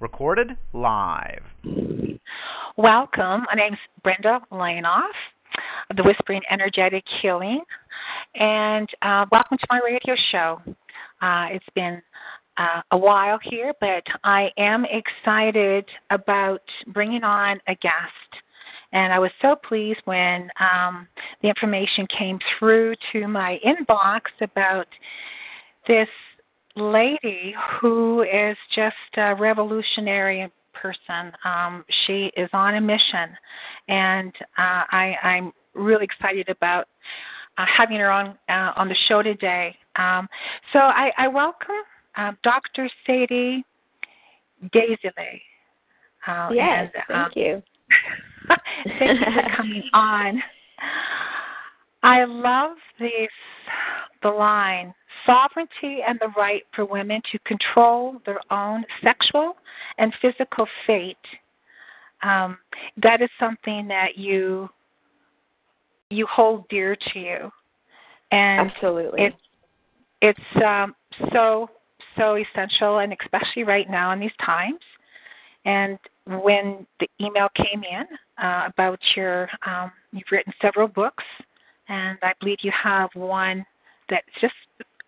Recorded live. Welcome. My name is Brenda Lainoff of the Whispering Energetic Healing, and uh, welcome to my radio show. Uh, it's been uh, a while here, but I am excited about bringing on a guest. And I was so pleased when um, the information came through to my inbox about this lady who is just a revolutionary person. Um, she is on a mission, and uh, I, I'm really excited about uh, having her on uh, on the show today. Um, so I, I welcome uh, Dr. Saida Desilets. Uh, yes, and, thank um, you. thank you for coming on. I love this the line sovereignty and the right for women to control their own sexual and physical fate. Um, that is something that you you hold dear to you, and absolutely, it, it's um, so so essential, and especially right now in these times. And when the email came in uh, about your, um, you've written several books, and I believe you have one that's just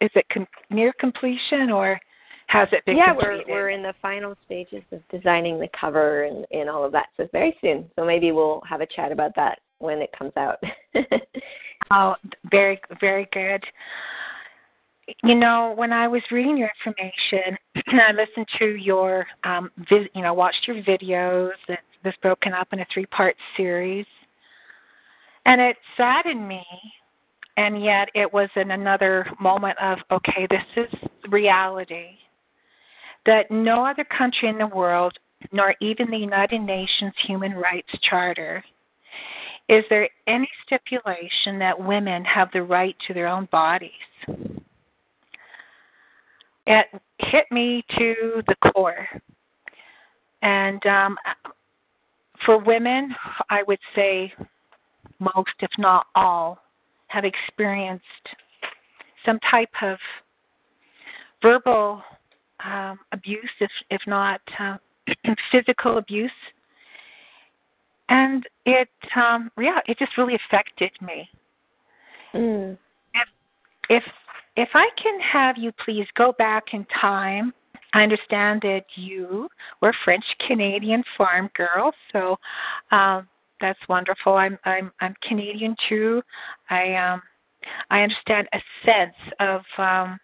is it com- near completion or has it been yeah completed? we're we're in the final stages of designing the cover and and all of that so very soon. So maybe we'll have a chat about that when it comes out. Oh very very good. You know when i was reading your information and i listened to your um vis- you know watched your videos that this broken up in a three part series and it saddened me and yet it was in another moment of okay this is reality that no other country in the world nor even the united nations human rights charter is there any stipulation that women have the right to their own bodies. It hit me to the core. And um, for women i would say most if not all have experienced some type of verbal um, abuse, if if not uh, physical abuse, and it um, yeah, it just really affected me. Mm. If if if I can have you please go back in time. I understand that you were French Canadian farm girl, so um, that's wonderful. I'm I'm I'm Canadian too. I um I understand a sense of um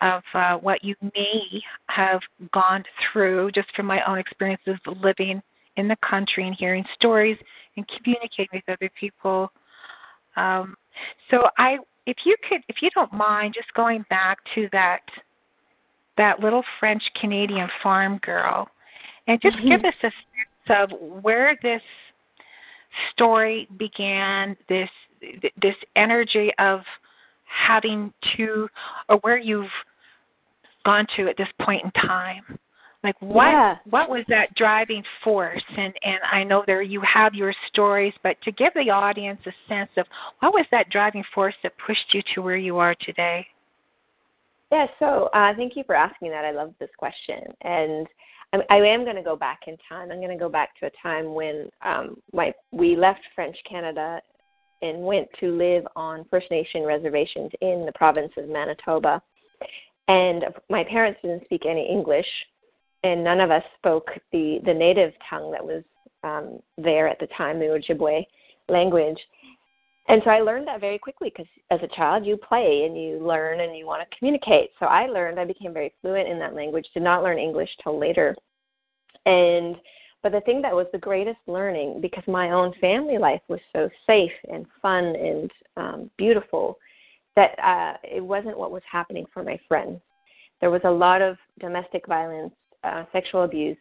of uh, what you may have gone through just from my own experiences living in the country and hearing stories and communicating with other people. Um, so I, if you could, if you don't mind, just going back to that that little French Canadian farm girl, and just mm-hmm. give us a sense of where this story began this this energy of having to or where you've gone to at this point in time. Like what yeah. what was that driving force? And and i know there you have your stories but to give the audience a sense of what was that driving force that pushed you to where you are today? Yeah so uh, thank you for asking that. I love this question. And I, I am going to go back in time. I'm going to go back to a time when um, my we left French Canada and went to live on First Nation reservations in the province of Manitoba. And my parents didn't speak any English, and none of us spoke the the native tongue that was um, there at the time, the Ojibwe language. And so I learned that very quickly because as a child you play and you learn and you want to communicate. So I learned, I became very fluent in that language, did not learn English till later. And but the thing that was the greatest learning because my own family life was so safe and fun and um, beautiful that uh, it wasn't what was happening for my friends. There was a lot of domestic violence, uh, sexual abuse,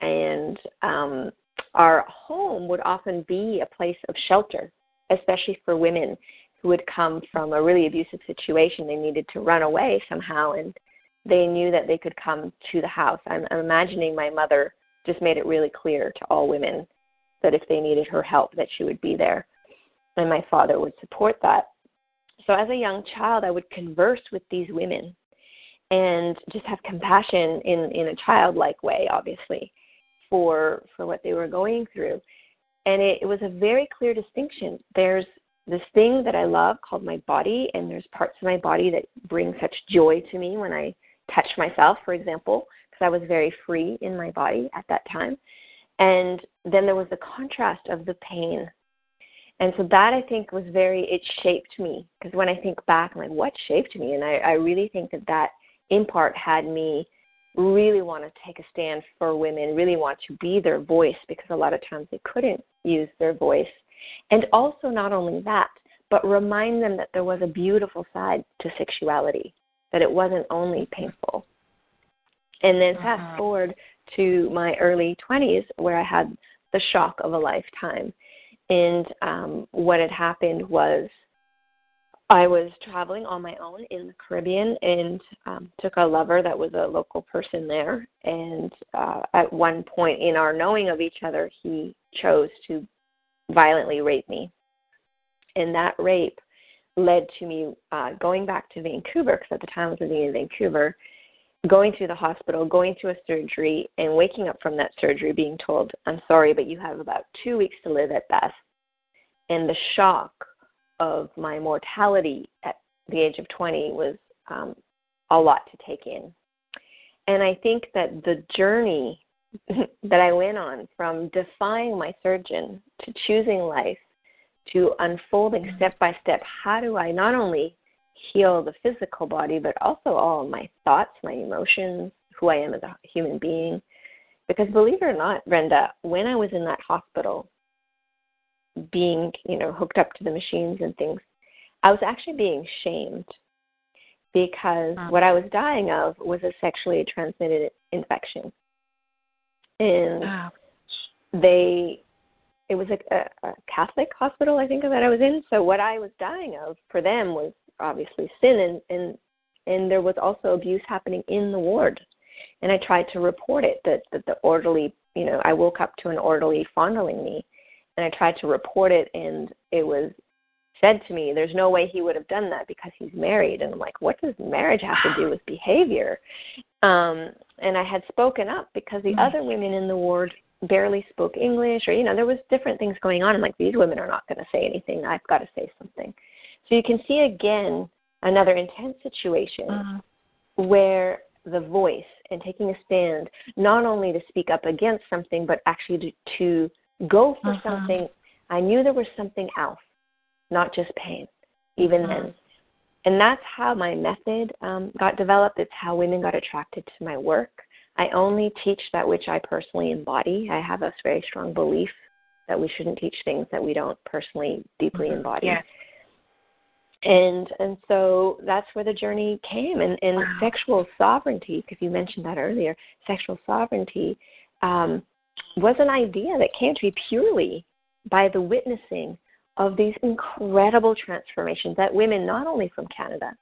and um, our home would often be a place of shelter especially for women who would come from a really abusive situation. They needed to run away somehow, and they knew that they could come to the house. I'm, I'm imagining my mother just made it really clear to all women that if they needed her help, that she would be there, and my father would support that. So as a young child, I would converse with these women, and just have compassion in in a childlike way, obviously, for for what they were going through. And it, it was a very clear distinction. There's this thing that I love called my body, and there's parts of my body that bring such joy to me when I touch myself, for example, because I was very free in my body at that time. And then there was the contrast of the pain. And so that I think was very, it shaped me. Because when I think back, I'm like, what shaped me? And I, I really think that that in part had me really want to take a stand for women, really want to be their voice because a lot of times they couldn't use their voice. And also, not only that, but remind them that there was a beautiful side to sexuality, that it wasn't only painful. And then fast uh-huh. forward to my early 20s where I had the shock of a lifetime. And um, what had happened was I was traveling on my own in the Caribbean and um, took a lover that was a local person there. And uh, at one point in our knowing of each other, he chose to violently rape me. And that rape led to me uh, going back to Vancouver, because at the time I was living in Vancouver, going to the hospital, going to a surgery, and waking up from that surgery being told, I'm sorry, but you have about two weeks to live at best. And the shock of my mortality at the age of 20 was um, a lot to take in. And I think that the journey that I went on from defying my surgeon to choosing life to unfolding mm-hmm. step by step how do I not only heal the physical body, but also all my thoughts, my emotions, who I am as a human being. Because believe it or not, Brenda, when I was in that hospital, being, you know, hooked up to the machines and things, I was actually being shamed because wow. what I was dying of was a sexually transmitted infection. And wow. they, it was a, a, a Catholic hospital, I think, that I was in. So what I was dying of for them was obviously sin, and and and there was also abuse happening in the ward. And I tried to report it that, that the orderly, you know, I woke up to an orderly fondling me and I tried to report it, and it was said to me, "There's no way he would have done that because he's married." And I'm like, "What does marriage have to do with behavior?" Um, and I had spoken up because the mm-hmm. other women in the ward barely spoke English, or you know, there was different things going on. I'm like, these women are not going to say anything. I've got to say something. So you can see again another intense situation uh-huh. where the voice and taking a stand, not only to speak up against something, but actually to, to go for uh-huh. something. I knew there was something else, not just pain, even uh-huh. then. And that's how my method um, got developed. It's how women got attracted to my work. I only teach that which I personally embody. I have a very strong belief that we shouldn't teach things that we don't personally deeply mm-hmm. embody. Yeah. And and so that's where the journey came. And, and wow. sexual sovereignty, because you mentioned that earlier, sexual sovereignty um, was an idea that came to me purely by the witnessing of these incredible transformations that women, not only from Canada,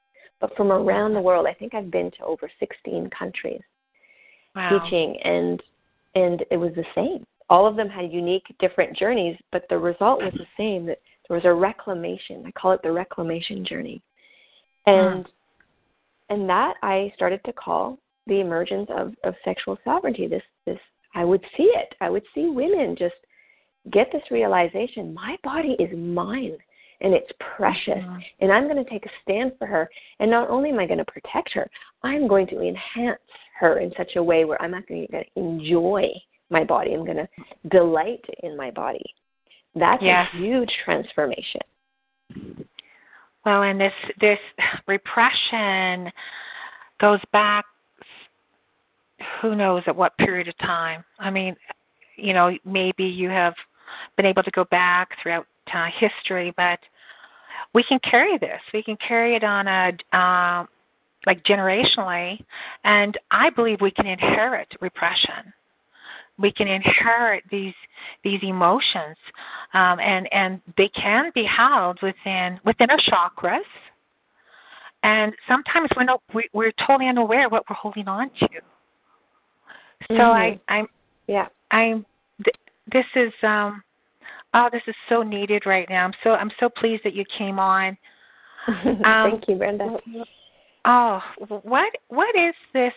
but from mm-hmm. around the world. I think I've been to over 16 countries wow. teaching, and and it was the same. All of them had unique, different journeys, but the result was the same. That there was a reclamation. I call it the reclamation journey, and and that I started to call the emergence of of sexual sovereignty. This this I would see it. I would see women just get this realization my body is mine and it's precious mm-hmm. and i'm going to take a stand for her and not only am i going to protect her i'm going to enhance her in such a way where i'm not going to enjoy my body i'm going to delight in my body that's yes. a huge transformation well and this this repression goes back who knows at what period of time. I mean, you know, maybe you have been able to go back throughout uh, history, but we can carry this. We can carry it on a uh, like generationally, and I believe we can inherit repression. We can inherit these these emotions, um, and and they can be held within within our chakras. And sometimes we're not we, we're totally unaware what we're holding on to. So mm-hmm. I, I'm, yeah, I'm. Th- this is, um, oh, this is so needed right now. I'm so, I'm so pleased that you came on. Um, Thank you, Brenda. Oh, what what is this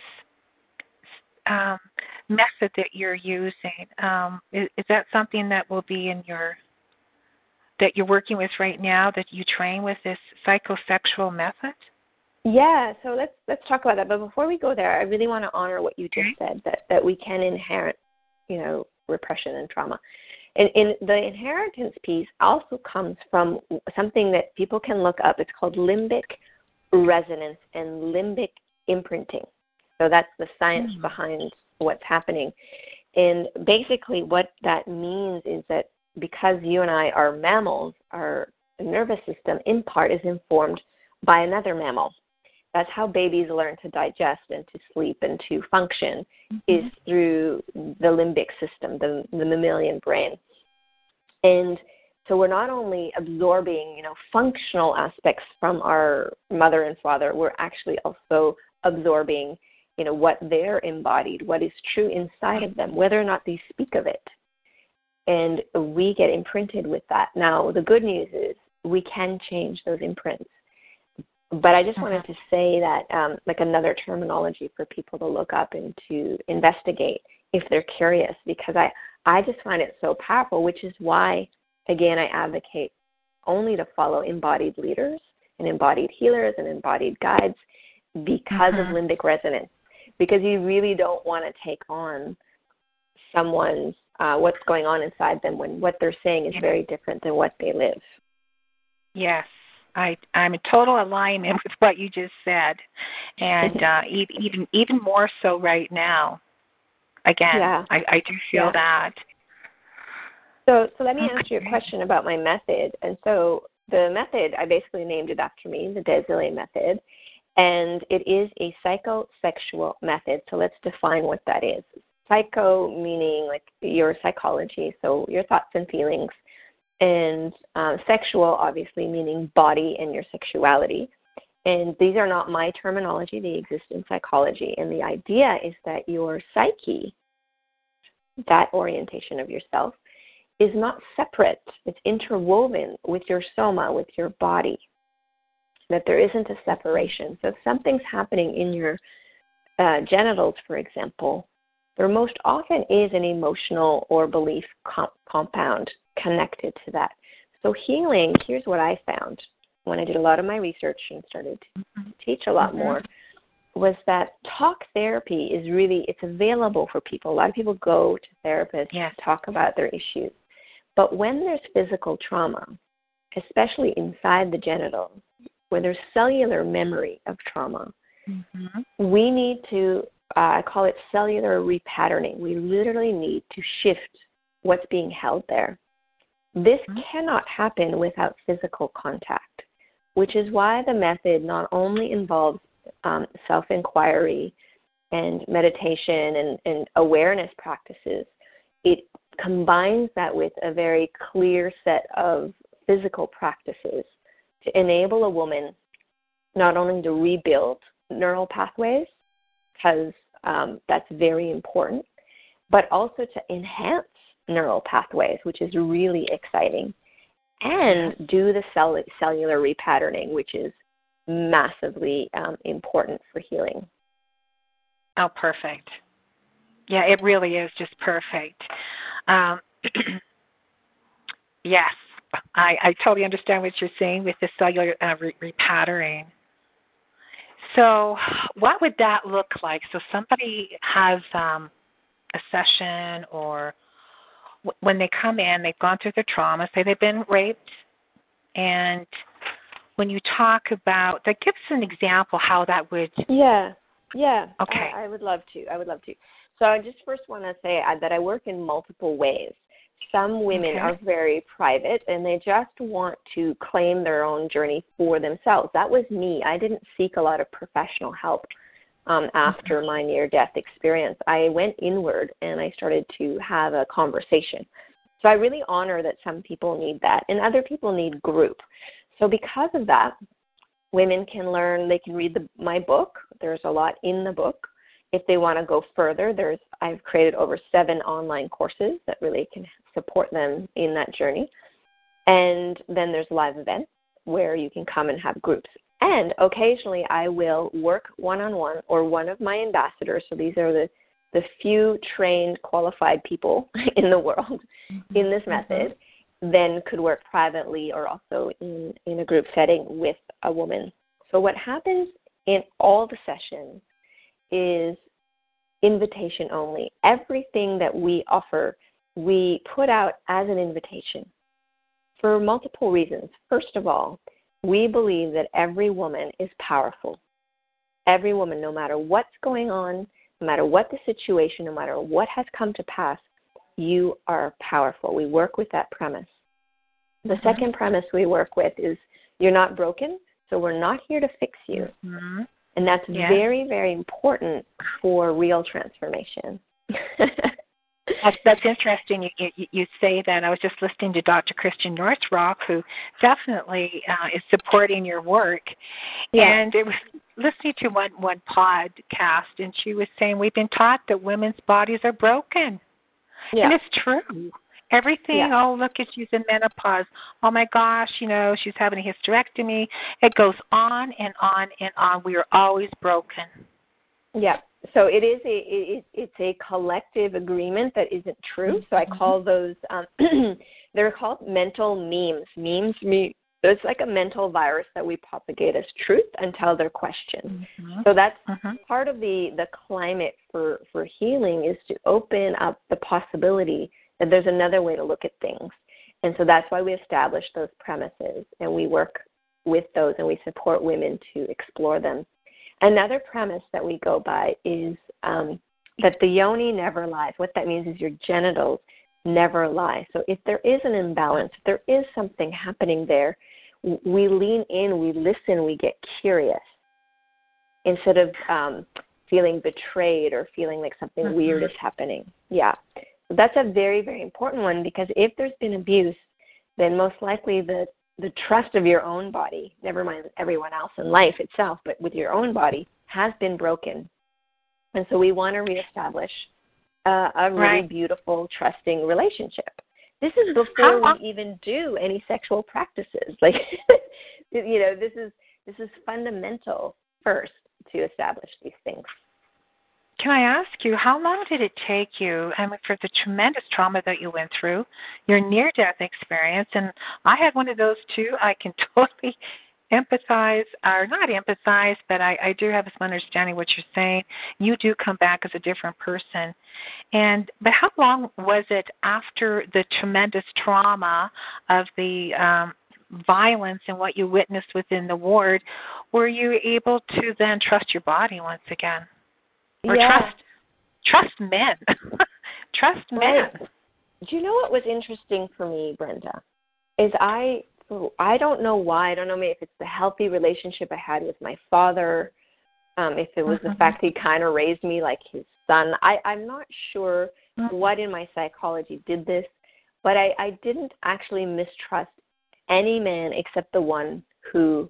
um, method that you're using? Um, is, is that something that will be in your that you're working with right now that you train with this psychosexual method? Yeah, so let's let's talk about that. But before we go there, I really want to honor what you just okay. said that that we can inherit, you know, repression and trauma. And in the inheritance piece also comes from something that people can look up. It's called limbic resonance and limbic imprinting. So that's the science mm-hmm. behind what's happening. And basically, what that means is that because you and I are mammals, our nervous system in part is informed by another mammal. That's how babies learn to digest and to sleep and to function mm-hmm. is through the limbic system, the, the mammalian brain. And so we're not only absorbing, you know, functional aspects from our mother and father, we're actually also absorbing, you know, what they're embodied, what is true inside of them, whether or not they speak of it. And we get imprinted with that. Now, the good news is we can change those imprints. But I just wanted to say that, um, like another terminology for people to look up and to investigate if they're curious, because I, I just find it so powerful, which is why Again, I advocate only to follow embodied leaders and embodied healers and embodied guides because mm-hmm. of limbic resonance. Because you really don't want to take on someone's uh, what's going on inside them when what they're saying is very different than what they live. Yes, I I'm in total alignment with what you just said, and uh, even even more so right now. Again, yeah. I, I do feel yeah. that. So, so let me answer your question about my method. And so the method, I basically named it after me, the Desilets method, and it is a psychosexual method. So let's define what that is. Psycho meaning like your psychology, so your thoughts and feelings, and um, sexual obviously meaning body and your sexuality. And these are not my terminology, they exist in psychology. And the idea is that your psyche, that orientation of yourself, is not separate, it's interwoven with your soma, with your body. That there isn't a separation. So if something's happening in your uh, genitals, for example, there most often is an emotional or belief comp- compound connected to that. So healing, here's what I found when I did a lot of my research and started to mm-hmm. teach a lot mm-hmm. more was that talk therapy is really it's available for people. A lot of people go to therapists yes. to talk about their issues. But when there's physical trauma, especially inside the genitals, where there's cellular memory of trauma, mm-hmm. we need to, uh, I call it cellular repatterning. We literally need to shift what's being held there. This mm-hmm. cannot happen without physical contact, which is why the method not only involves um, self inquiry and meditation and, and awareness practices, it combines that with a very clear set of physical practices to enable a woman not only to rebuild neural pathways, because um, that's very important, but also to enhance neural pathways, which is really exciting, and do the cell- cellular repatterning, which is massively um, important for healing. Oh, perfect. Yeah, it really is just perfect. Um, yes, I, I totally understand what you're saying with the cellular uh, re- repatterning. So, what would that look like? So, somebody has um, a session, or when they come in, they've gone through their trauma, say they've been raped, and when you talk about that, gives an example how that would. Yeah, yeah. Okay. I, I would love to. I would love to. So I just first want to say uh, that I work in multiple ways. Some women okay. are very private and they just want to claim their own journey for themselves. That was me. I didn't seek a lot of professional help um, after mm-hmm. my near death experience. I went inward and I started to have a conversation. So I really honor that some people need that and other people need group. So because of that, women can learn, they can read the, my book. There's a lot in the book if they want to go further, there's I've created over seven online courses that really can support them in that journey. And then there's live events where you can come and have groups. And occasionally I will work one on one or one of my ambassadors. So these are the, the few trained, qualified people in the world mm-hmm. in this mm-hmm. method, then could work privately or also in, in a group setting with a woman. So what happens in all the sessions is invitation only. Everything that we offer, we put out as an invitation for multiple reasons. First of all, we believe that every woman is powerful. Every woman, no matter what's going on, no matter what the situation, no matter what has come to pass, you are powerful. We work with that premise. The mm-hmm. second premise we work with is you're not broken, so we're not here to fix you. Mm-hmm. And that's yeah. very, very important for real transformation. That's, that's interesting. You, you, you say that. I was just listening to Dr. Christiane Northrup, who definitely uh, is supporting your work. Yeah. And it was listening to one one podcast, and she was saying we've been taught that women's bodies are broken, yeah. and it's true. Everything, yeah. oh, look at she's in menopause. Oh my gosh, you know, she's having a hysterectomy. It goes on and on and on. We are always broken. Yeah so it is a it, it's a collective agreement that isn't true. So I mm-hmm. call those um, they're called mental memes. Memes me it's like a mental virus that we propagate as truth until they're questioned. Mm-hmm. So that's mm-hmm. part of the the climate for for healing is to open up the possibility that there's another way to look at things. And so that's why we establish those premises and we work with those and we support women to explore them Another premise that we go by is um, that the yoni never lies. What that means is your genitals never lie. So if there is an imbalance, if there is something happening there, we lean in, we listen, we get curious instead of um, feeling betrayed or feeling like something mm-hmm. weird is happening. Yeah. That's a very, very important one because if there's been abuse, then most likely the the trust of your own body, never mind everyone else in life itself, but with your own body, has been broken. And so we want to reestablish uh, a really right. beautiful, trusting relationship. This is before we even do any sexual practices. Like, you know, this is this is fundamental first to establish these things. Can I ask you, how long did it take you, I mean, for the tremendous trauma that you went through, your near death experience, and I had one of those too. I can totally empathize, or not empathize, but I, I do have some understanding what you're saying. You do come back as a different person. And, but how long was it after the tremendous trauma of the, um, violence and what you witnessed within the ward, were you able to then trust your body once again? Or yeah. trust trust men. trust right. men. Do you know what was interesting for me, Brenda? Is I I don't know why. I don't know maybe if it's the healthy relationship I had with my father, um, if it was mm-hmm. the fact he kind of raised me like his son. I, I'm not sure mm-hmm. what in my psychology did this, but I, I didn't actually mistrust any man except the one who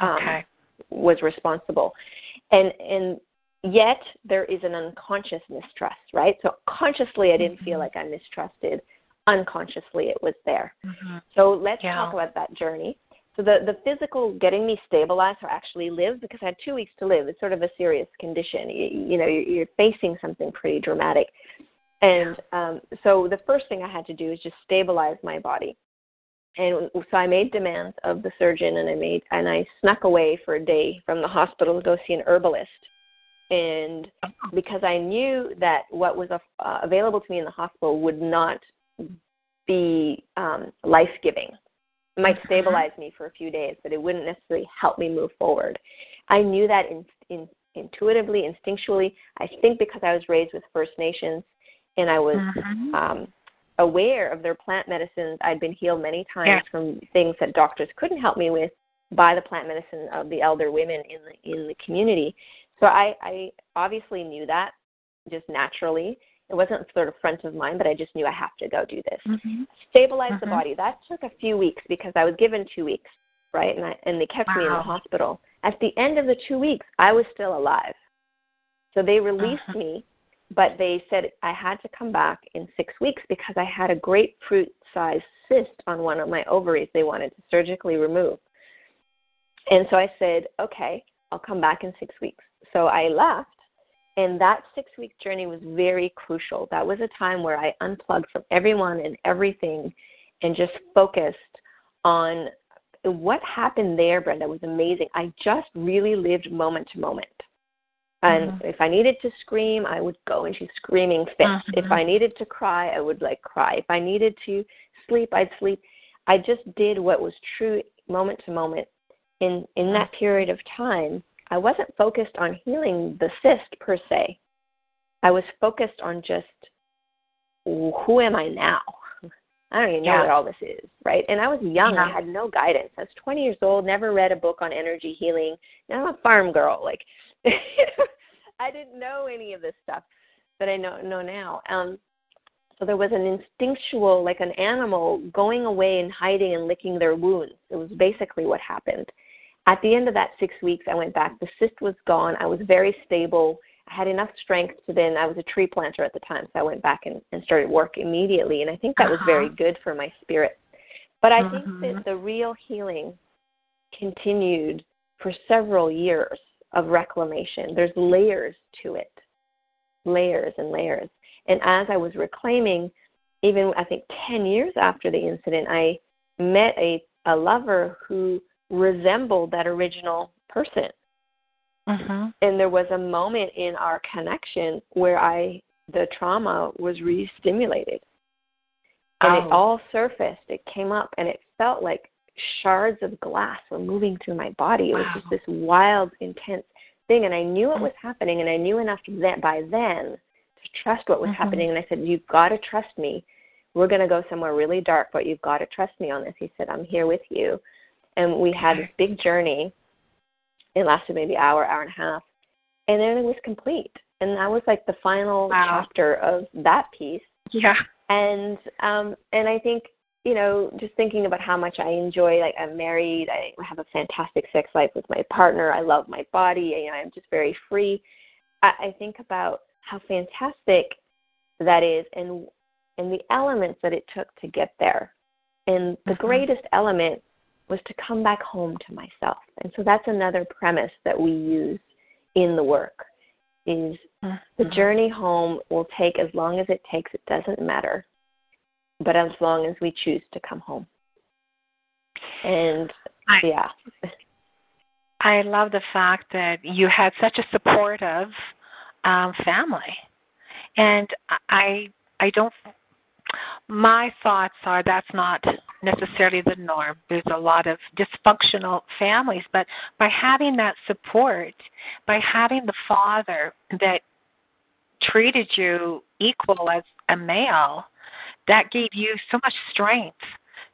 um, okay. was responsible. And and yet there is an unconscious mistrust, right? So consciously, I didn't mm-hmm. feel like I mistrusted. Unconsciously, it was there. Mm-hmm. So let's yeah. talk about that journey. So the the physical getting me stabilized or actually live because I had two weeks to live. It's sort of a serious condition. You, you know, you're, you're facing something pretty dramatic, and um, so the first thing I had to do is just stabilize my body. And so I made demands of the surgeon, and I made and I snuck away for a day from the hospital to go see an herbalist and because I knew that what was uh, available to me in the hospital would not be um, life giving. It might mm-hmm. stabilize me for a few days, but it wouldn't necessarily help me move forward. I knew that in, in, intuitively, instinctually. I think because I was raised with First Nations and I was mm-hmm. um, aware of their plant medicines. I'd been healed many times yeah. from things that doctors couldn't help me with by the plant medicine of the elder women in the in the community. So I, I obviously knew that just naturally. It wasn't sort of front of mind, but I just knew I have to go do this. Mm-hmm. Stabilize mm-hmm. the body. That took a few weeks because I was given two weeks, right? And I, and they kept wow. me in the hospital. At the end of the two weeks, I was still alive. So they released uh-huh. me, but they said I had to come back in six weeks because I had a grapefruit sized cyst on one of my ovaries they wanted to surgically remove. And so I said, okay, I'll come back in six weeks. So I left, and that six week journey was very crucial. That was a time where I unplugged from everyone and everything and just focused on what happened there, Brenda, was amazing. I just really lived moment to moment. And mm-hmm. if I needed to scream, I would go into screaming fits. Mm-hmm. If I needed to cry, I would like cry. If I needed to sleep, I'd sleep. I just did what was true moment to moment. In in that period of time, I wasn't focused on healing the cyst per se. I was focused on just who am I now? I don't even know yeah. what all this is, right? And I was young. Yeah. I had no guidance. I was 20 years old, never read a book on energy healing. Now I'm a farm girl. Like, I didn't know any of this stuff that I know know now. Um, so there was an instinctual, like an animal, going away and hiding and licking their wounds. It was basically what happened. At the end of that six weeks, I went back. The cyst was gone. I was very stable. I had enough strength to then, I was a tree planter at the time, so I went back and, and started work immediately. And I think that uh-huh. was very uh-huh. good for my spirit. But I uh-huh. think that mm-hmm. the real healing continued for several years of reclamation. There's layers to it, layers and layers. And as I was reclaiming, even I think 10 years after the incident, I met a, a lover who resembled that original person. Uh-huh. And there was a moment in our connection where I, the trauma was re stimulated. And oh. it all surfaced. It came up and it felt like shards of glass were moving through my body. It was wow. just this wild, intense thing. And I knew what was happening, and I knew enough that by then to trust what was mm-hmm. happening. And I said, You've got to trust me. We're going to go somewhere really dark, but you've got to trust me on this. He said, I'm here with you. And we had this big journey. It lasted maybe hour, hour and a half. And then it was complete. And that was like the final wow. chapter of that piece. Yeah. And um and I think you know, just thinking about how much I enjoy, like I'm married, I have a fantastic sex life with my partner, I love my body, you know, I'm just very free. I, I think about how fantastic that is and and the elements that it took to get there. And the mm-hmm. greatest element was to come back home to myself. And so that's another premise that we use in the work is mm-hmm. the journey home will take as long as it takes, it doesn't matter but as long as we choose to come home. And I, yeah. I love the fact that you had such a supportive um, family, and I I don't. My thoughts are that's not necessarily the norm. There's a lot of dysfunctional families, but by having that support, by having the father that treated you equal as a male, that gave you so much strength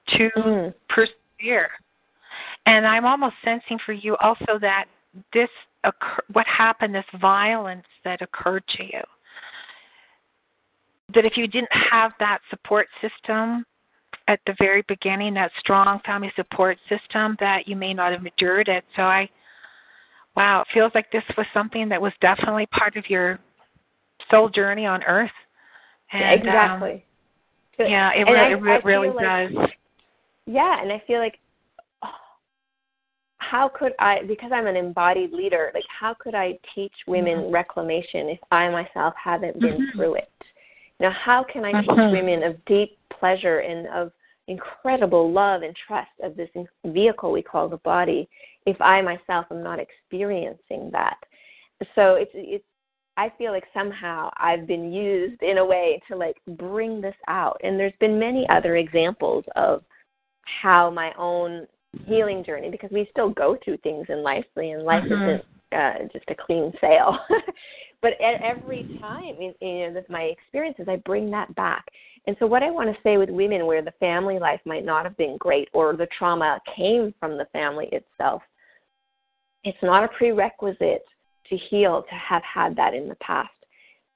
to mm. persevere. And I'm almost sensing for you also that this occur- what happened, this violence that occurred to you, that if you didn't have that support system at the very beginning, that strong family support system, that you may not have endured it. So I, wow, it feels like this was something that was definitely part of your soul journey on earth. And, exactly. Um, yeah, it, re- I, it really like, does. Yeah, and I feel like oh, how could I because I'm an embodied leader, like how could I teach women mm-hmm. reclamation if I myself haven't been mm-hmm. through it? Now, how can I mm-hmm. teach women of deep pleasure and of incredible love and trust of this vehicle we call the body if I myself am not experiencing that? So it's it's I feel like somehow I've been used in a way to like bring this out. And there's been many other examples of how my own healing journey, because we still go through things in life, and life mm-hmm. isn't uh, just a clean sale. but at every time, in, in with my experiences, I bring that back. And so, what I want to say with women where the family life might not have been great or the trauma came from the family itself, it's not a prerequisite to heal to have had that in the past.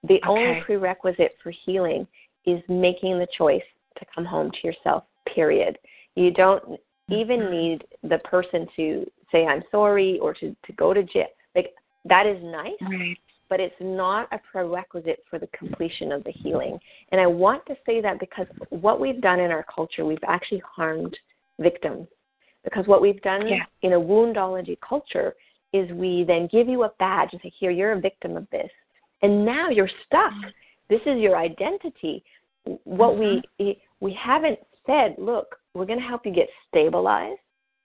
The okay. only prerequisite for healing is making the choice to come home to yourself, period. You don't even mm-hmm. need the person to say, I'm sorry, or to, to go to jail. Like, that is nice, right. But it's not a prerequisite for the completion of the healing. And I want to say that because what we've done in our culture, we've actually harmed victims. Because what we've done Yeah. in a woundology culture is we then give you a badge and say, here, you're a victim of this. And now you're stuck. Mm-hmm. This is your identity. What we mm-hmm. we haven't said, look, we're going to help you get stabilized.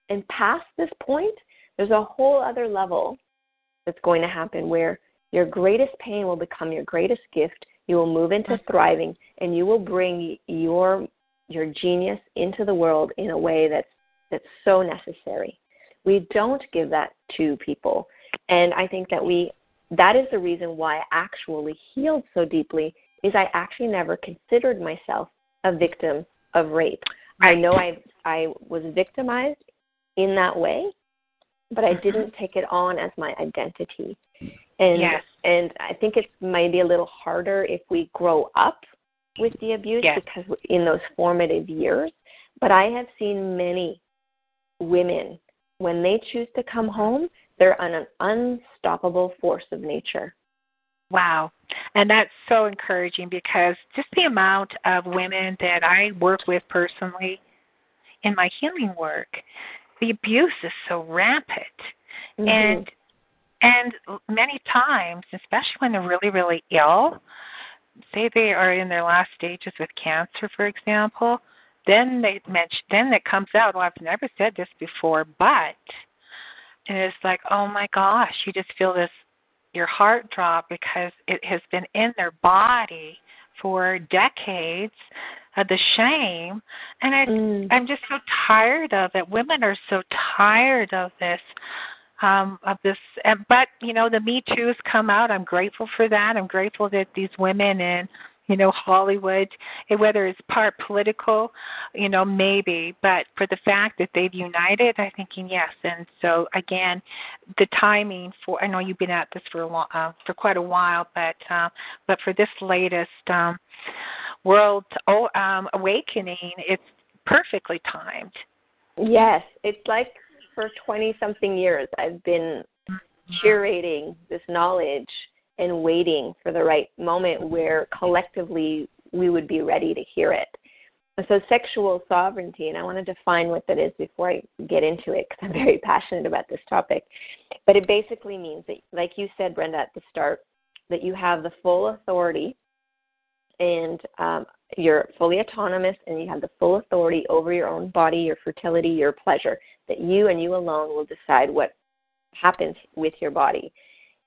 And past this point, there's a whole other level that's going to happen where your greatest pain will become your greatest gift. You will move into mm-hmm. thriving and you will bring your your genius into the world in a way that's that's so necessary. We don't give that to people. And I think that we that is the reason why I actually healed so deeply is I actually never considered myself a victim of rape. I know I I was victimized in that way, but I didn't mm-hmm. take it on as my identity. And Yes. and I think it's maybe a little harder if we grow up with the abuse Yes. because in those formative years. But I have seen many women when they choose to come home, they're an unstoppable force of nature. Wow. And that's so encouraging because just the amount of women that I work with personally in my healing work, the abuse is so rampant. Mm-hmm. And and many times, especially when they're really, really ill, say they are in their last stages with cancer, for example, then they mention then it comes out, well I've never said this before, but and it's like, oh my gosh, you just feel this your heart drop because it has been in their body for decades of the shame and I Mm. I'm just so tired of it. Women are so tired of this um of this but you know the me too's come out. I'm grateful for that. I'm grateful that these women in you know hollywood eh, whether it's part political you know maybe but for the fact that they've united I'm thinking yes. And so again the timing for i know you've been at this for a long uh, for quite a while but uh, but for this latest um world oh, um awakening it's perfectly timed. Yes, it's like for 20 something years I've been curating this knowledge and waiting for the right moment where collectively we would be ready to hear it. So, sexual sovereignty, and I want to define what that is before I get into it because I'm very passionate about this topic. But it basically means that, like you said, Brenda, at the start, that you have the full authority and um, you're fully autonomous and you have the full authority over your own body, your fertility, your pleasure, that you and you alone will decide what happens with your body.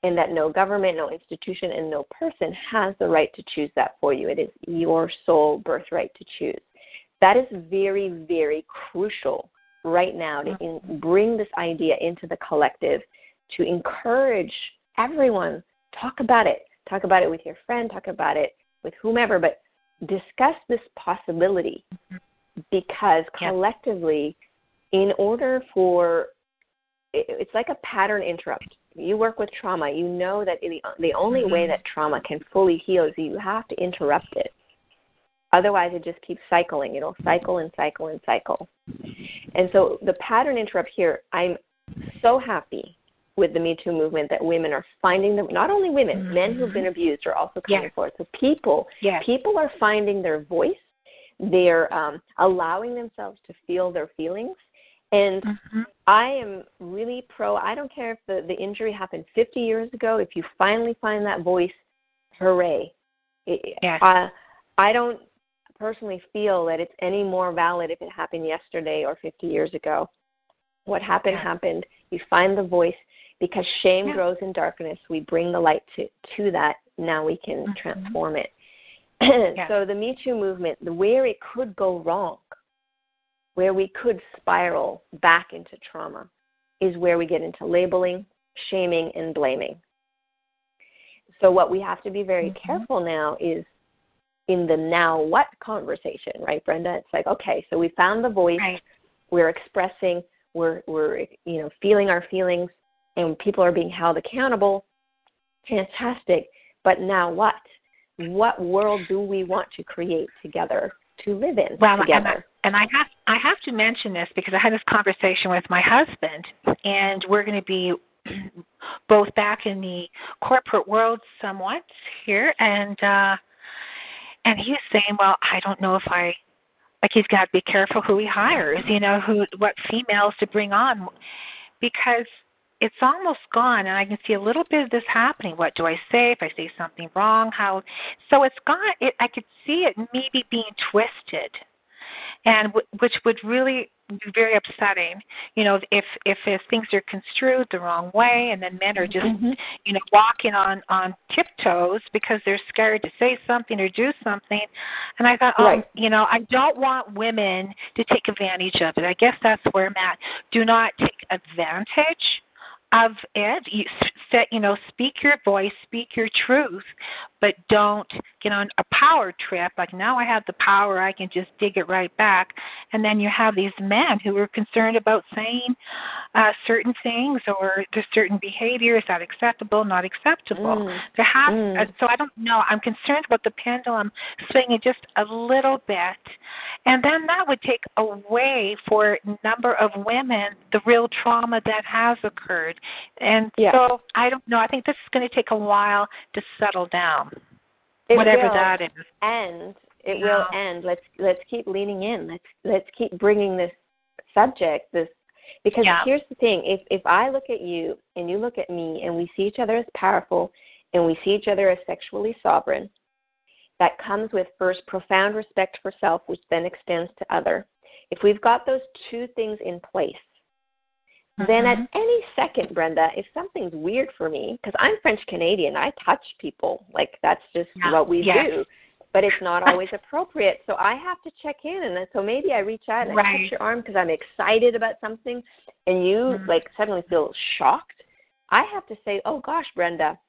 And that no government, no institution, and no person has the right to choose that for you. It is your sole birthright to choose. That is very, very crucial right now to in, bring this idea into the collective, to encourage everyone. Talk about it. Talk about it with your friend. Talk about it with whomever, but discuss this possibility because Yeah. collectively, in order for it's like a pattern interrupt. You work with trauma, you know that the the only way mm-hmm. that trauma can fully heal is you have to interrupt it. Otherwise, it just keeps cycling. It'll cycle and cycle and cycle. And so the pattern interrupt here, I'm so happy with the Me Too movement that women are finding them, not only women, men who've been abused are also coming Yeah. forward. So people, yes people are finding their voice. They're um, allowing themselves to feel their feelings. And Mhm. I am really pro. I don't care if the, the injury happened 50 years ago. If you finally find that voice, hooray. It, Yes. I, I don't personally feel that it's any more valid if it happened yesterday or 50 years ago. What happened, Yeah. happened. You find the voice because shame Yeah. grows in darkness. We bring the light to, to that. Now we can Mhm. transform it. Yeah. So the Me Too movement, the where it could go wrong, where we could spiral back into trauma, is where we get into labeling, shaming, and blaming. So what we have to be very Mhm. careful now is in the now what conversation, right, Brenda? It's like, okay, so we found the voice, right we're expressing, we're we're you know feeling our feelings, and people are being held accountable. Fantastic, but now what? What world do we want to create together to live in Well, and I, together? and I have I have to mention this because I had this conversation with my husband, and we're going to be both back in the corporate world somewhat here, and uh, and he's saying, well, I don't know if I like he's got to be careful who he hires, you know, who what females to bring on because it's almost gone and I can see a little bit of this happening. What do I say if I say something wrong? How so it's gone it I could see it maybe being twisted and w- which would really be very upsetting. You know, if if if things are construed the wrong way, and then men are just Mm-hmm. you know walking on on tiptoes because they're scared to say something or do something. And I thought, oh, you know, I don't want women to take advantage of it. I guess that's where I'm at. Do not take advantage of it. You you know, speak your voice, speak your truth, but don't get on a power trip. Like now I have the power, I can just dig it right back. And then you have these men who are concerned about saying uh, certain things or there's certain behavior. Is that acceptable? Not acceptable. Mm. There has, Mm. uh, so I don't know. I'm concerned about the pendulum swinging just a little bit, and then that would take away for a number of women the real trauma that has occurred. And Yeah. so I don't know. I think this is going to take a while to settle down, It whatever will. that is. end it will end let's let's keep leaning in let's let's keep bringing this subject this because Yeah. here's the thing if if i look at you and you look at me and we see each other as powerful and we see each other as sexually sovereign that comes with first profound respect for self which then extends to other if we've got those two things in place then at Mhm. any second, Brenda, if something's weird for me, because I'm French Canadian, I touch people. Like that's just Yeah. what we Yes. do. But it's not always appropriate. So I have to check in. And so maybe I reach out and I touch your arm because I'm excited about something and you Mhm. like suddenly feel shocked. I have to say, oh gosh, Brenda,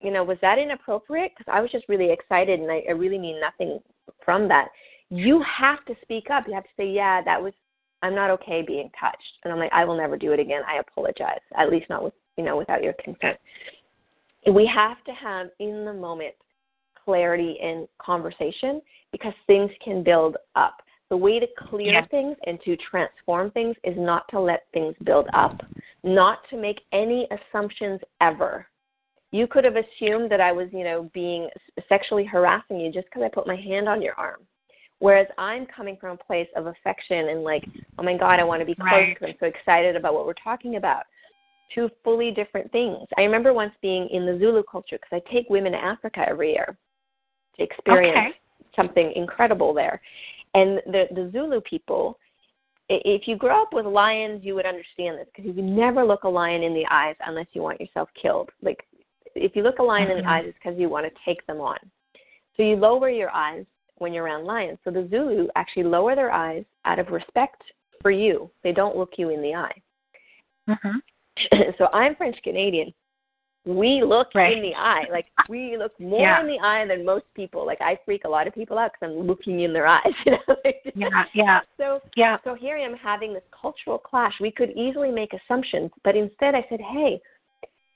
you know, was that inappropriate? Because I was just really excited and I, I really mean nothing from that. You have to speak up. You have to say, yeah, that was I'm not okay being touched. And I'm like, I will never do it again. I apologize. At least not with you know, without your consent. We have to have in the moment clarity in conversation because things can build up. The way to clear Yeah. things and to transform things is not to let things build up, not to make any assumptions ever. You could have assumed that I was, you know, being sexually harassing you just because I put my hand on your arm. Whereas I'm coming from a place of affection and like, oh my God, I want to be close Right. to. I'm so excited about what we're talking about. Two fully different things. I remember once being in the Zulu culture because I take women to Africa every year to experience Okay. something incredible there. And the the Zulu people, if you grow up with lions, you would understand this because you would never look a lion in the eyes unless you want yourself killed. Like if you look a lion in Mhm. the eyes, it's because you want to take them on. So you lower your eyes when you're around lions. So the Zulu actually lower their eyes out of respect for you. They don't look you in the eye. Mhm. so I'm French Canadian. We look Right. in the eye. Like we look more Yeah. in the eye than most people. Like I freak a lot of people out because I'm looking in their eyes. You know. Yeah, yeah, So yeah. so here I am having this cultural clash. We could easily make assumptions, but instead I said, "Hey,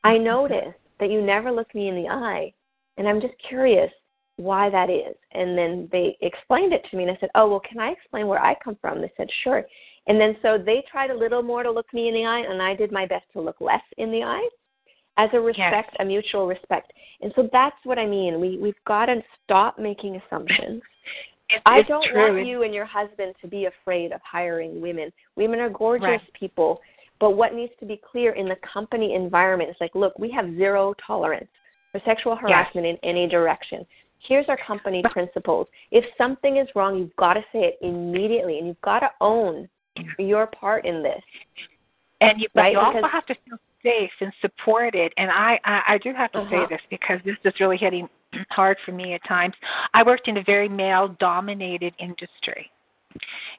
I noticed that you never look me in the eye, and I'm just curious why that is." And then they explained it to me, and I said, "Oh, well, can I explain where I come from?" They said, "Sure." And then so they tried a little more to look me in the eye, and I did my best to look less in the eye, as a respect, a mutual respect. And so that's what I mean. We we've got to stop making assumptions. It's, I don't true. want you and your husband to be afraid of hiring women. Women are gorgeous Right. people, but what needs to be clear in the company environment is like, look, we have zero tolerance for sexual harassment in any direction. Here's our company principles. If something is wrong, you've got to say it immediately, and you've got to own your part in this. and you, but right? you also Because- have to feel safe and supported. And I, I, I do have to Uh-huh. say this because this is really hitting hard for me at times. I worked in a very male-dominated industry,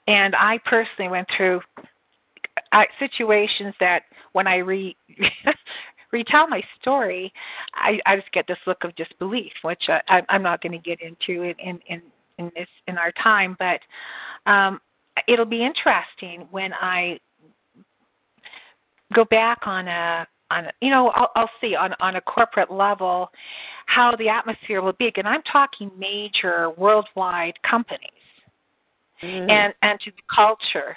and I personally went through uh, situations that when I re retell my story, I, I just get this look of disbelief, which I, I'm not going to get into in, in in in this in our time, but um, it'll be interesting when I go back on a on a, you know I'll, I'll see on on a corporate level how the atmosphere will be, and I'm talking major worldwide companies Mhm. and and to the culture.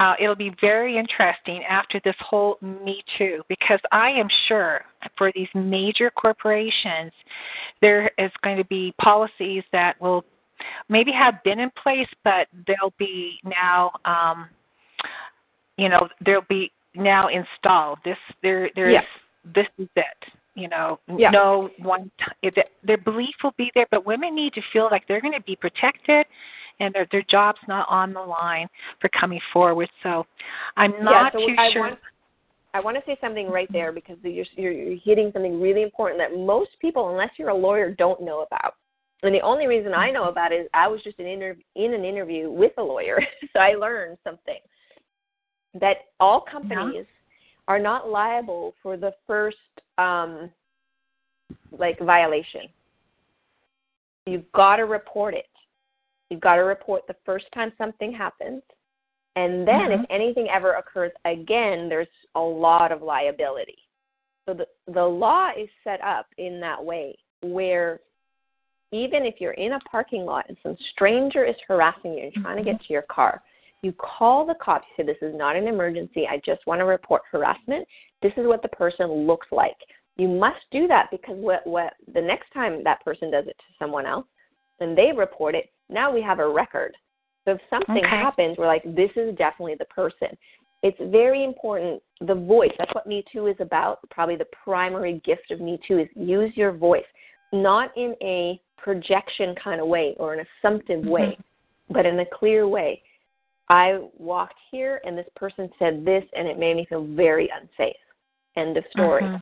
Uh, it'll be very interesting after this whole Me Too because I am sure for these major corporations there is going to be policies that will maybe have been in place, but they'll be now, um, you know, they'll be now installed. This there there's Yeah. this is it. You know, Yeah. no one t- their belief will be there, but women need to feel like they're going to be protected, and their their job's not on the line for coming forward. So, I'm not yeah, so too I sure. Want, I want to say something right there because you're, you're you're hitting something really important that most people, unless you're a lawyer, don't know about. And the only reason I know about it is I was just an inter- in an interview with a lawyer, so I learned something that all companies are not liable for the first um, like violation. You've got to report it. You've got to report the first time something happens, and then if Mhm. anything ever occurs again, there's a lot of liability. So the the law is set up in that way where even if you're in a parking lot and some stranger is harassing you and trying to get to your car, you call the cops. You say, This is not an emergency. I just want to report harassment. This is what the person looks like. You must do that because what, what the next time that person does it to someone else and they report it, now we have a record. So if something Okay. happens, we're like, this is definitely the person. It's very important. The voice, that's what Me Too is about. Probably the primary gift of Me Too is use your voice, not in a projection kind of way or an assumptive way, but in a clear way. I walked here and this person said this and it made me feel very unsafe. End of story. Mhm.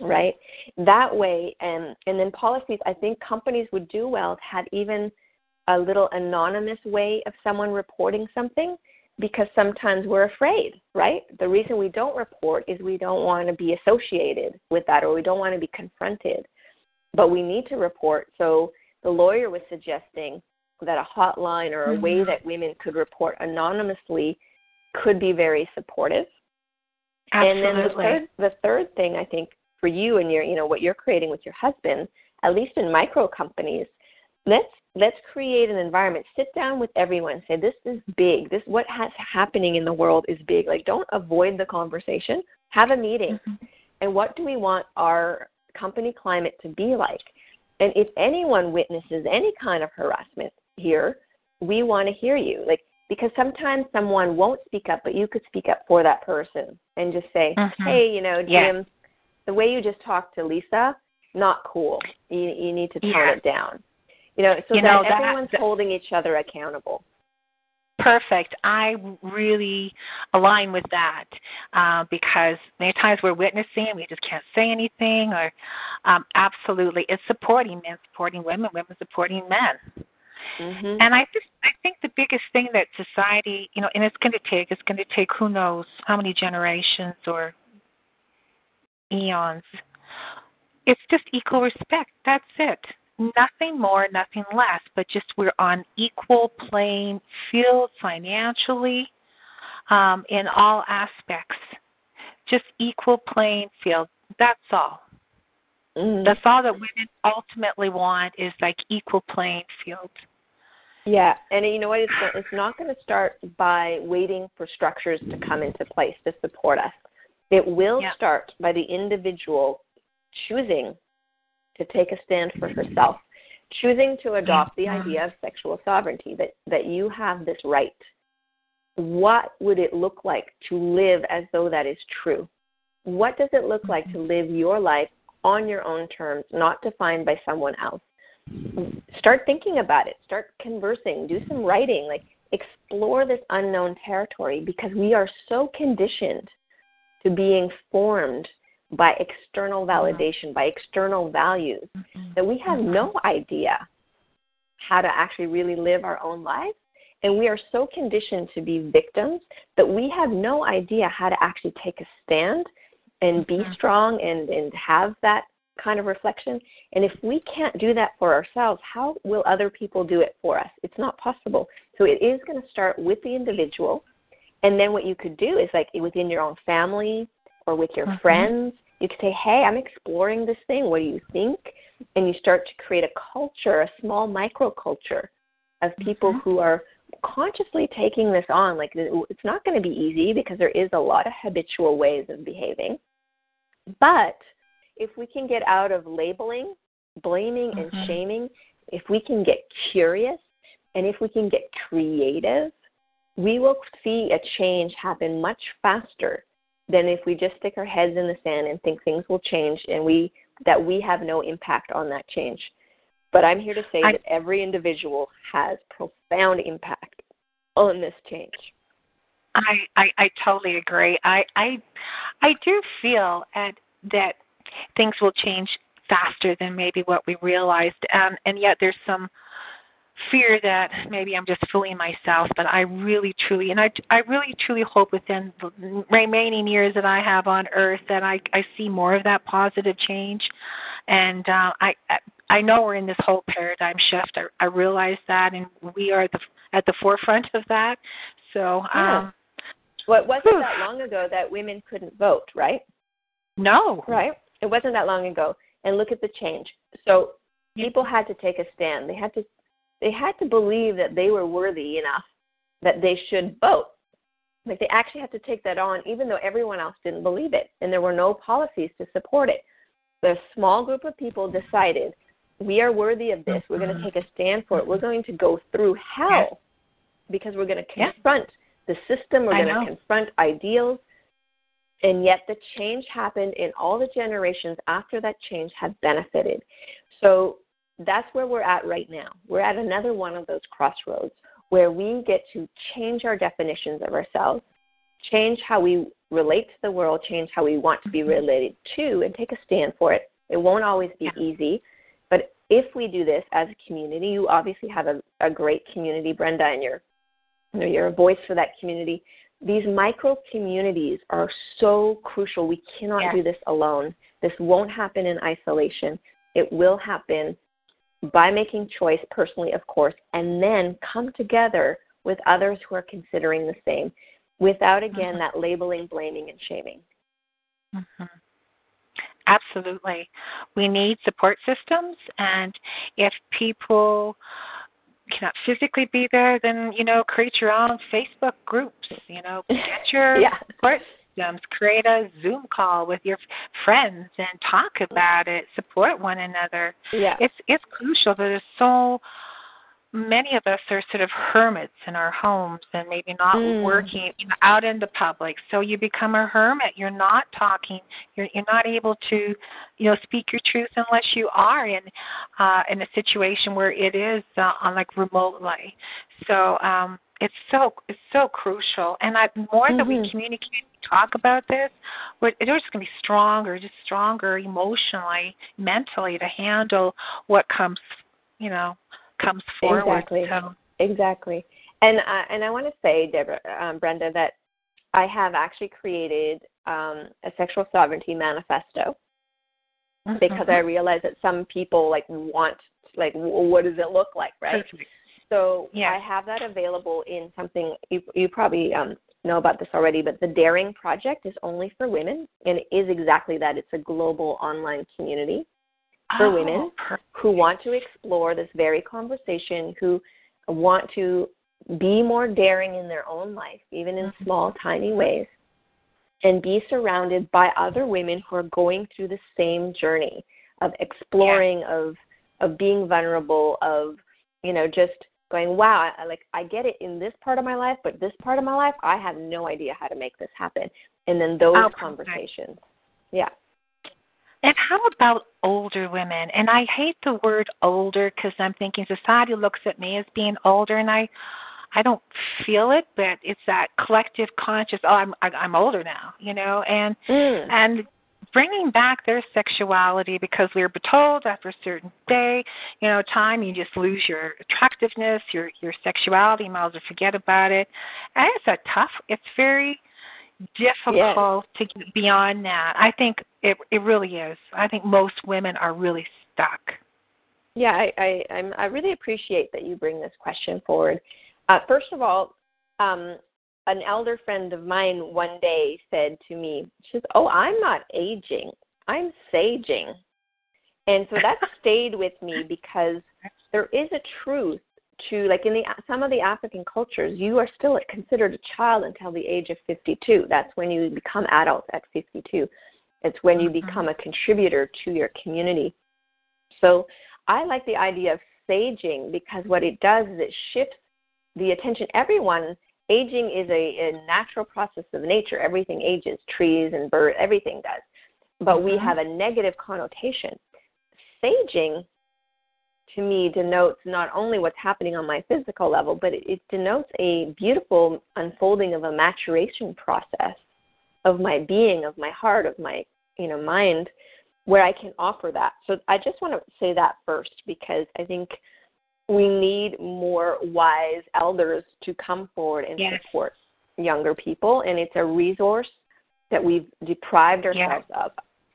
Right? That way and and then policies I think companies would do well to have even a little anonymous way of someone reporting something because sometimes we're afraid, right? The reason we don't report is we don't want to be associated with that or we don't want to be confronted. But we need to report. So the lawyer was suggesting that a hotline or a way Mhm. that women could report anonymously could be very supportive. Absolutely. And then the third the third thing I think for you and your you know what you're creating with your husband, at least in micro companies, let's let's create an environment. Sit down with everyone. Say this is big. This what has happening in the world is big. Like don't avoid the conversation. Have a meeting. Mhm. And what do we want our company climate to be like? And if anyone witnesses any kind of harassment here, we want to hear you. Like because sometimes someone won't speak up, but you could speak up for that person and just say, Mhm. "Hey, you know, Jim, Yeah. the way you just talked to Lisa, not cool. You you need to tone Yeah. it down." You know, so You that know, that- everyone's that- holding each other accountable. Perfect. I really align with that uh, because many times we're witnessing, we just can't say anything, or um, absolutely, it's supporting men, supporting women, women supporting men. Mhm. And I just, I think the biggest thing that society, you know, and it's going to take, it's going to take who knows how many generations or eons. It's just equal respect. That's it. Nothing more, nothing less, but just we're on equal playing field financially, um, in all aspects. Just equal playing field. That's all. Mhm. That's all that women ultimately want is like equal playing field. Yeah, and you know what? It's it's not going to start by waiting for structures to come into place to support us. It will Yeah. start by the individual choosing to take a stand for herself, choosing to adopt the idea of sexual sovereignty that that you have this right. What would it look like to live as though that is true? What does it look like to live your life on your own terms, not defined by someone else? start thinking about it start conversing do some writing like explore this unknown territory because we are so conditioned to being formed by external mm-hmm. validation by external values mm-hmm. that we have mm-hmm. no idea how to actually really live our own lives and we are so conditioned to be victims that we have no idea how to actually take a stand and be strong and and have that kind of reflection. And if we can't do that for ourselves, how will other people do it for us? It's not possible. So it is going to start with the individual. And then what you could do is like within your own family or with your Mhm. friends, you could say, Hey, I'm exploring this thing. What do you think? And you start to create a culture, a small microculture of people Mhm. who are consciously taking this on. Like it's not going to be easy because there is a lot of habitual ways of behaving. But if we can get out of labeling, blaming, and Mhm. shaming if we can get curious and if we can get creative, we will see a change happen much faster than if we just stick our heads in the sand and think things will change and we that we have no impact on that change. But I'm here to say I, that every individual has profound impact on this change. I, I, I totally agree. I I I do feel at, that things will change faster than maybe what we realized, um, and yet there's some fear that maybe I'm just fooling myself. But I really, truly, and I I really, truly hope within the remaining years that I have on Earth that I I see more of that positive change, and uh, I I know we're in this whole paradigm shift. I, I realize that, and we are the, at the forefront of that. So, yeah. um, well, it wasn't that long ago that women couldn't vote, right? No. Right? It wasn't that long ago. And look at the change. So people had to take a stand. They had to they had to believe that they were worthy enough that they should vote. Like they actually had to take that on even though everyone else didn't believe it and there were no policies to support it. The small group of people decided we are worthy of this. We're going to mm-hmm. take a stand for it. We're going to go through hell because we're going to confront the system. We're going to confront ideals. And yet the change happened in all the generations after that change had benefited. So that's where we're at right now. We're at another one of those crossroads where we get to change our definitions of ourselves, change how we relate to the world, change how we want to be mm-hmm. related to, and take a stand for it. It won't always be yeah. easy, but if we do this as a community, you obviously have a, a great community, Brenda, and you're you know, you're a voice for that community. These micro communities are so crucial. We cannot yeah. do this alone. This won't happen in isolation. It will happen by making choice personally, of course, and then come together with others who are considering the same without, again, mm-hmm. that labeling, blaming, and shaming. Mm-hmm. Absolutely. We need support systems, and if people cannot physically be there, then you know create your own Facebook groups. You know, get your yeah. support systems. Create a Zoom call with your friends and talk about it. Support one another. Yeah, it's it's crucial. There's so many of us are sort of hermits in our homes and maybe not mm. working out in the public so you become a hermit you're not talking you're you're not able to you know speak your truth unless you are in uh in a situation where it is uh, on like remotely so um it's so it's so crucial and i more mm-hmm. that we mm-hmm. communicate talk about this we're, just going to be stronger just stronger emotionally mentally to handle what comes you know comes forward. Exactly. So. Exactly. And uh, and I want to say, Deborah, um, Brenda, that I have actually created um, a sexual sovereignty manifesto mm-hmm. because I realize that some people like want like what does it look like, right? So yeah. I have that available in something you you probably um, know about this already, but the Daring Project is only for women, and it is exactly that. It's a global online community for oh, women perfect. who want to explore this very conversation, who want to be more daring in their own life, even in mm-hmm. small, tiny ways, and be surrounded by other women who are going through the same journey of exploring, yeah. of of being vulnerable, of you know just going, wow, I, like I get it in this part of my life, but this part of my life, I have no idea how to make this happen. And then those oh, conversations, yeah. And how about older women? And I hate the word older because I'm thinking society looks at me as being older, and I, I don't feel it, but it's that collective conscious. Oh, I'm I'm older now, you know, and mm. and bringing back their sexuality because we are told after a certain day, you know, time you just lose your attractiveness, your your sexuality, you might as well forget about it. And it's a tough. It's very difficult yes. to get beyond that. I think it it really is. I think most women are really stuck. Yeah, I I, I'm, I really appreciate that you bring this question forward. Uh, first of all, um, an elder friend of mine one day said to me, "She says, oh, I'm not aging, I'm saging," and so that stayed with me because there is a truth to like in the some of the African cultures, you are still considered a child until the age of 52. That's when you become adult at 52. It's when you mm-hmm. become a contributor to your community. So I like the idea of saging because what it does is it shifts the attention. Everyone, aging is a, a natural process of nature. Everything ages, trees and birds, everything does. But mm-hmm. we have a negative connotation. Saging to me denotes not only what's happening on my physical level, but it, it denotes a beautiful unfolding of a maturation process of my being, of my heart, of my you know mind, where I can offer that. So I just want to say that first because I think we need more wise elders to come forward and yes. support younger people, and it's a resource that we've deprived ourselves yes. of.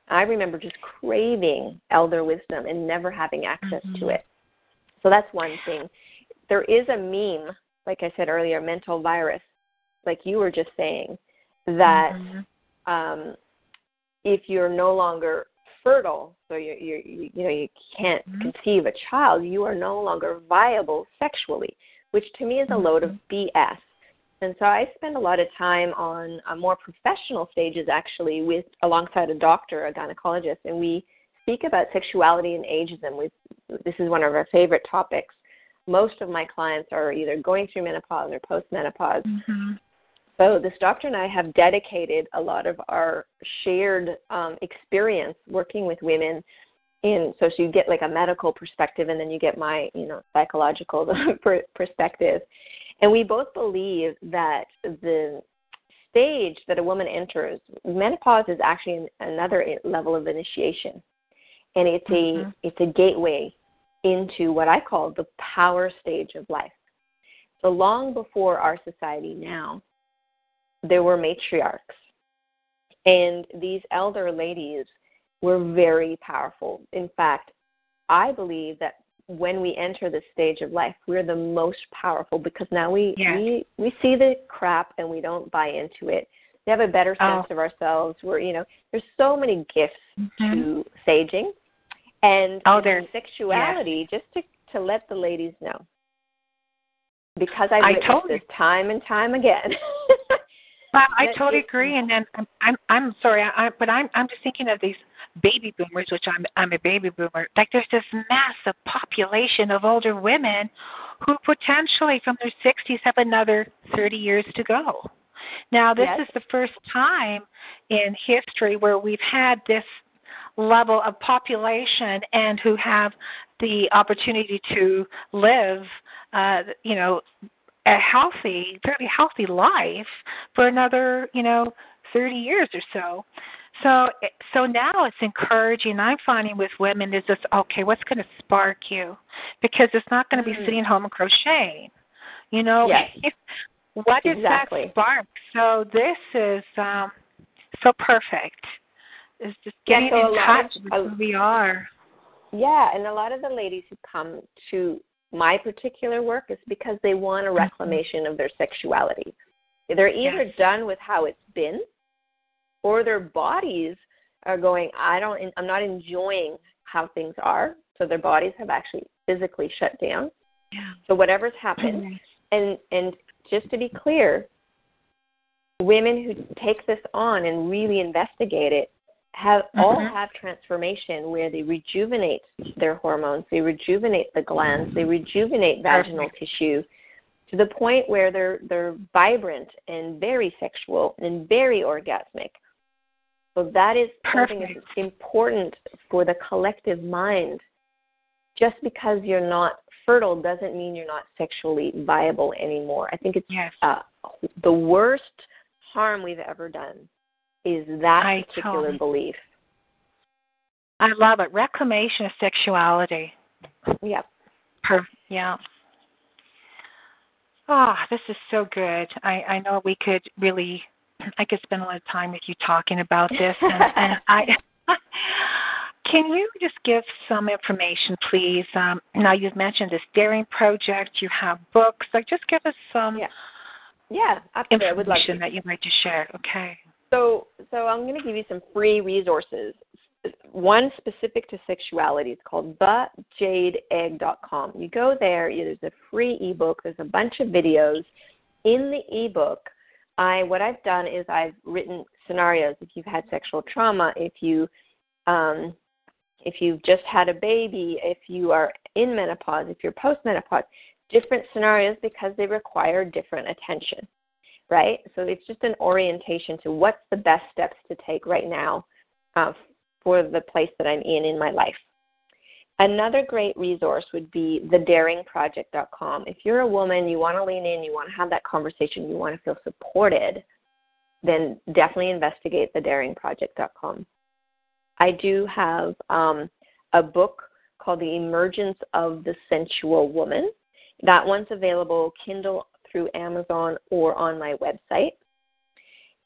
I remember just craving elder wisdom and never having access mm-hmm. to it. So that's one thing. There is a meme, like I said earlier, mental virus, like you were just saying, that mm-hmm. um, if you're no longer fertile, so you you you know you can't mm-hmm. conceive a child, you are no longer viable sexually, which to me is a load of Mm-hmm. BS. And so I spend a lot of time on uh, more professional stages, actually, with alongside a doctor, a gynecologist, and we speak about sexuality and ageism. We this is one of our favorite topics. Most of my clients are either going through menopause or postmenopause. Mm-hmm. So this doctor and I have dedicated a lot of our shared um, experience working with women in so, so you get like a medical perspective and then you get my you know psychological perspective. And we both believe that the stage that a woman enters menopause is actually another level of initiation. And it's mm-hmm. a it's a gateway into what i call the power stage of life. So long before our society now there were matriarchs. And these elder ladies were very powerful. In fact, I believe that when we enter this stage of life, we're the most powerful because now we yes. we we see the crap and we don't buy into it. We have a better sense oh. of ourselves. We're you know, there's so many gifts mm-hmm. to saging and oh, there's sexuality. Yes. Just to to let the ladies know, because I've I witnessed this time and time again. Well, I totally agree. And then I'm I'm, I'm sorry, I, I, but I'm I'm just thinking of these baby boomers, which I'm I'm a baby boomer. Like there's this massive population of older women who potentially from their 60s have another 30 years to go. Now, this yes. is the first time in history where we've had this level of population and who have the opportunity to live, uh, you know, a healthy, fairly healthy life for another, you know, 30 years or so. So, so now it's encouraging. I'm finding with women is this okay. What's going to spark you? Because it's not going to be mm. sitting home and crocheting. You know, yes. what is exactly. that spark? So this is um, so perfect. Is just getting yeah, so in touch of, with who we are. Yeah, and a lot of the ladies who come to my particular work is because they want a Mm-hmm. reclamation of their sexuality. They're either Yes. done with how it's been, or their bodies are going. I don't. I'm not enjoying how things are. So their bodies have actually physically shut down. Yeah. So whatever's happened, Mhm. and and just to be clear, women who take this on and really investigate it have all Mhm. have transformation where they rejuvenate their hormones, they rejuvenate the glands, they rejuvenate vaginal Perfect. tissue to the point where they're they're vibrant and very sexual and very orgasmic. So that is something that's Perfect. important for the collective mind. Just because you're not fertile doesn't mean you're not sexually viable anymore. I think it's Yes. uh, the worst harm we've ever done is that I particular totally- belief. I love it. Reclamation of sexuality. Yep. Per- yeah. Ah, this is so good. I, I know we could really, I could spend a lot of time with you talking about this, and, and I. Can you just give some information, please? Um, now you've mentioned this daring project. You have books. Like, just give us some Yeah. Yeah, absolutely. I would love information to. that you'd like to share. Okay. So, so I'm going to give you some free resources. One specific to sexuality. It's called thejadeegg.com. You go there. There's a free ebook. There's a bunch of videos. In the ebook, I what I've done is I've written scenarios. If you've had sexual trauma, if you um, if you've just had a baby, if you are in menopause, if you're postmenopause, different scenarios because they require different attention, right? So it's just an orientation to what's the best steps to take right now uh, for the place that I'm in in my life. Another great resource would be thedaringproject.com. If you're a woman, you want to lean in, you want to have that conversation, you want to feel supported, then definitely investigate thedaringproject.com. I do have um, a book called The Emergence of the Sensual Woman. That one's available Kindle through Amazon or on my website.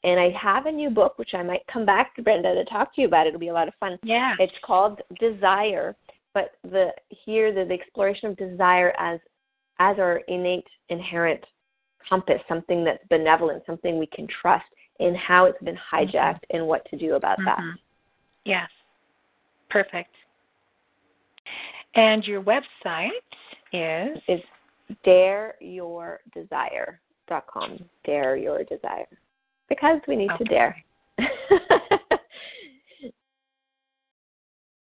And I have a new book, which I might come back to Brenda to talk to you about. It'll be a lot of fun. Yeah. It's called Desire, but the here the, the exploration of desire as as our innate inherent compass, something that's benevolent, something we can trust, in how it's been hijacked mm-hmm. and what to do about mm-hmm. that. Yes. Perfect. And your website is is dareyourdesire.com. Dare your desire. Because we need okay. to dare.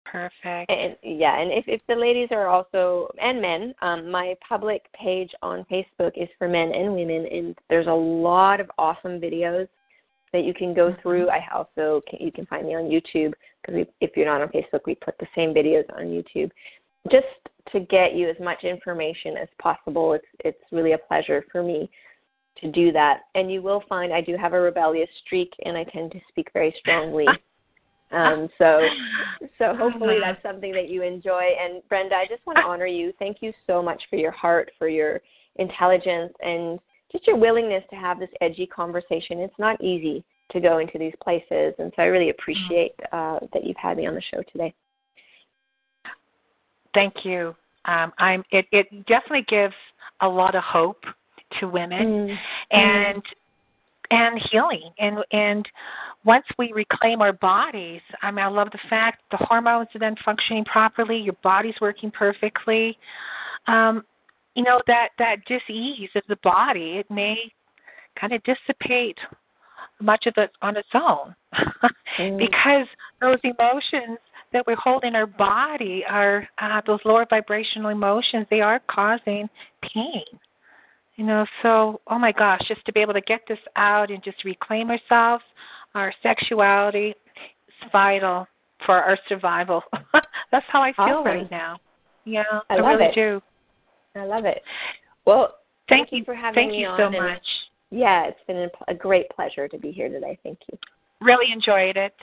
Perfect. And, yeah, and if, if the ladies are also and men, um, my public page on Facebook is for men and women, and there's a lot of awesome videos that you can go mm-hmm. through. I also can, you can find me on YouTube because if you're not on Facebook, we put the same videos on YouTube, just to get you as much information as possible. It's it's really a pleasure for me to do that. And you will find I do have a rebellious streak, and I tend to speak very strongly. Um, so, so hopefully uh-huh. that's something that you enjoy. And Brenda, I just want to honor you. Thank you so much for your heart, for your intelligence, and just your willingness to have this edgy conversation. It's not easy to go into these places, and so I really appreciate uh, that you've had me on the show today. Thank you. Um, I'm. It, it definitely gives a lot of hope to women, mm. and and healing, and and once we reclaim our bodies, I mean, I love the fact the hormones are then functioning properly, your body's working perfectly. Um, you know that that dis-ease of the body it may kind of dissipate much of it on its own mm. because those emotions that we hold in our body are uh, those lower vibrational emotions they are causing pain you know so oh my gosh just to be able to get this out and just reclaim ourselves our sexuality is vital for our survival that's how i feel right now yeah i, I really it. do I love it. Well, thank, thank you for having thank me you on. so much. Yeah, it's been a great pleasure to be here today. Thank you. Really enjoyed it.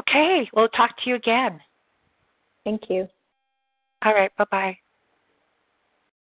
Okay, we'll talk to you again. Thank you. All right, bye bye.